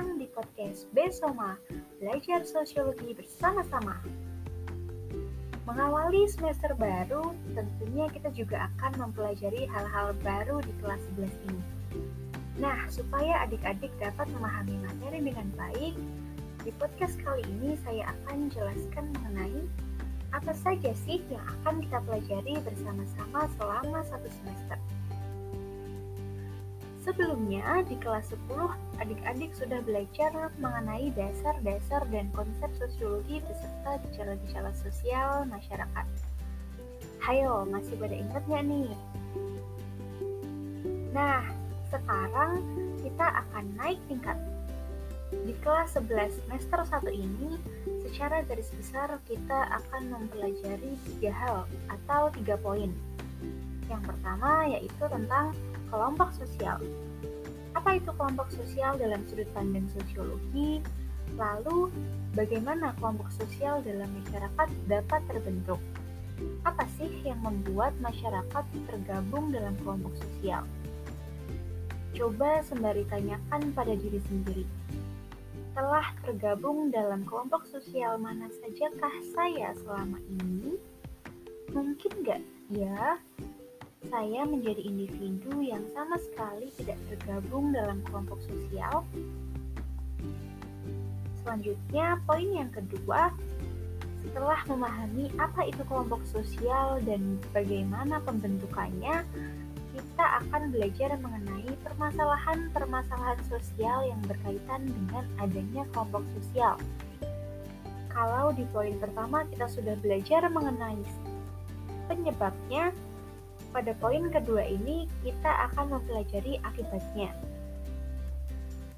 datang di podcast Besoma, belajar sosiologi bersama-sama. Mengawali semester baru, tentunya kita juga akan mempelajari hal-hal baru di kelas 11 ini. Nah, supaya adik-adik dapat memahami materi dengan baik, di podcast kali ini saya akan jelaskan mengenai apa saja sih yang akan kita pelajari bersama-sama selama satu semester. Sebelumnya, di kelas 10, adik-adik sudah belajar mengenai dasar-dasar dan konsep sosiologi beserta gejala-gejala sosial masyarakat. Hayo, masih pada ingat nggak nih? Nah, sekarang kita akan naik tingkat. Di kelas 11 semester 1 ini, secara garis besar kita akan mempelajari tiga hal atau tiga poin. Yang pertama yaitu tentang kelompok sosial. Apa itu kelompok sosial dalam sudut pandang sosiologi? Lalu, bagaimana kelompok sosial dalam masyarakat dapat terbentuk? Apa sih yang membuat masyarakat tergabung dalam kelompok sosial? Coba sembari tanyakan pada diri sendiri. Telah tergabung dalam kelompok sosial mana sajakah saya selama ini? Mungkin nggak ya saya menjadi individu yang sama sekali tidak tergabung dalam kelompok sosial. Selanjutnya, poin yang kedua, setelah memahami apa itu kelompok sosial dan bagaimana pembentukannya, kita akan belajar mengenai permasalahan-permasalahan sosial yang berkaitan dengan adanya kelompok sosial. Kalau di poin pertama kita sudah belajar mengenai penyebabnya, pada poin kedua ini, kita akan mempelajari akibatnya.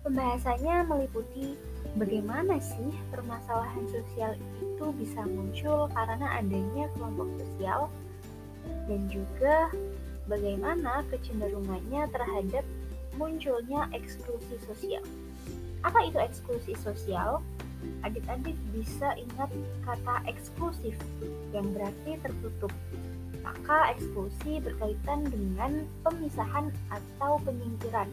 Pembahasannya meliputi bagaimana sih permasalahan sosial itu bisa muncul karena adanya kelompok sosial, dan juga bagaimana kecenderungannya terhadap munculnya eksklusi sosial. Apa itu eksklusi sosial? Adik-adik bisa ingat kata eksklusif yang berarti tertutup maka eksklusi berkaitan dengan pemisahan atau penyingkiran.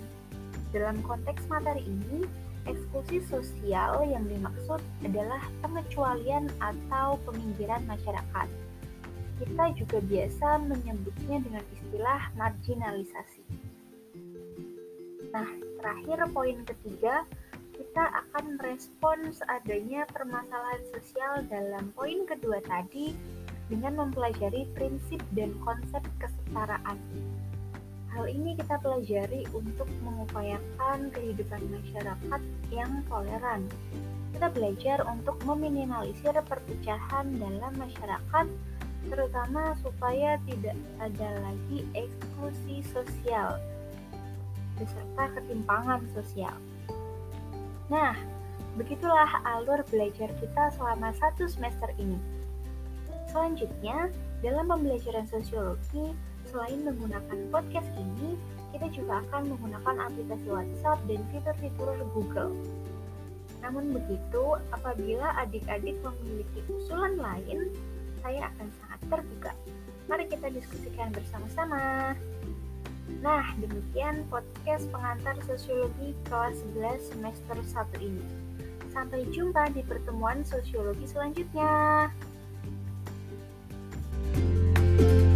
Dalam konteks materi ini, eksklusi sosial yang dimaksud adalah pengecualian atau peminggiran masyarakat. Kita juga biasa menyebutnya dengan istilah marginalisasi. Nah, terakhir poin ketiga, kita akan merespon seadanya permasalahan sosial dalam poin kedua tadi dengan mempelajari prinsip dan konsep kesetaraan. Hal ini kita pelajari untuk mengupayakan kehidupan masyarakat yang toleran. Kita belajar untuk meminimalisir perpecahan dalam masyarakat, terutama supaya tidak ada lagi eksklusi sosial beserta ketimpangan sosial. Nah, begitulah alur belajar kita selama satu semester ini. Selanjutnya, dalam pembelajaran sosiologi, selain menggunakan podcast ini, kita juga akan menggunakan aplikasi WhatsApp dan fitur-fitur Google. Namun begitu, apabila adik-adik memiliki usulan lain, saya akan sangat terbuka. Mari kita diskusikan bersama-sama. Nah, demikian podcast pengantar sosiologi kelas 11 semester 1 ini. Sampai jumpa di pertemuan sosiologi selanjutnya. Bye.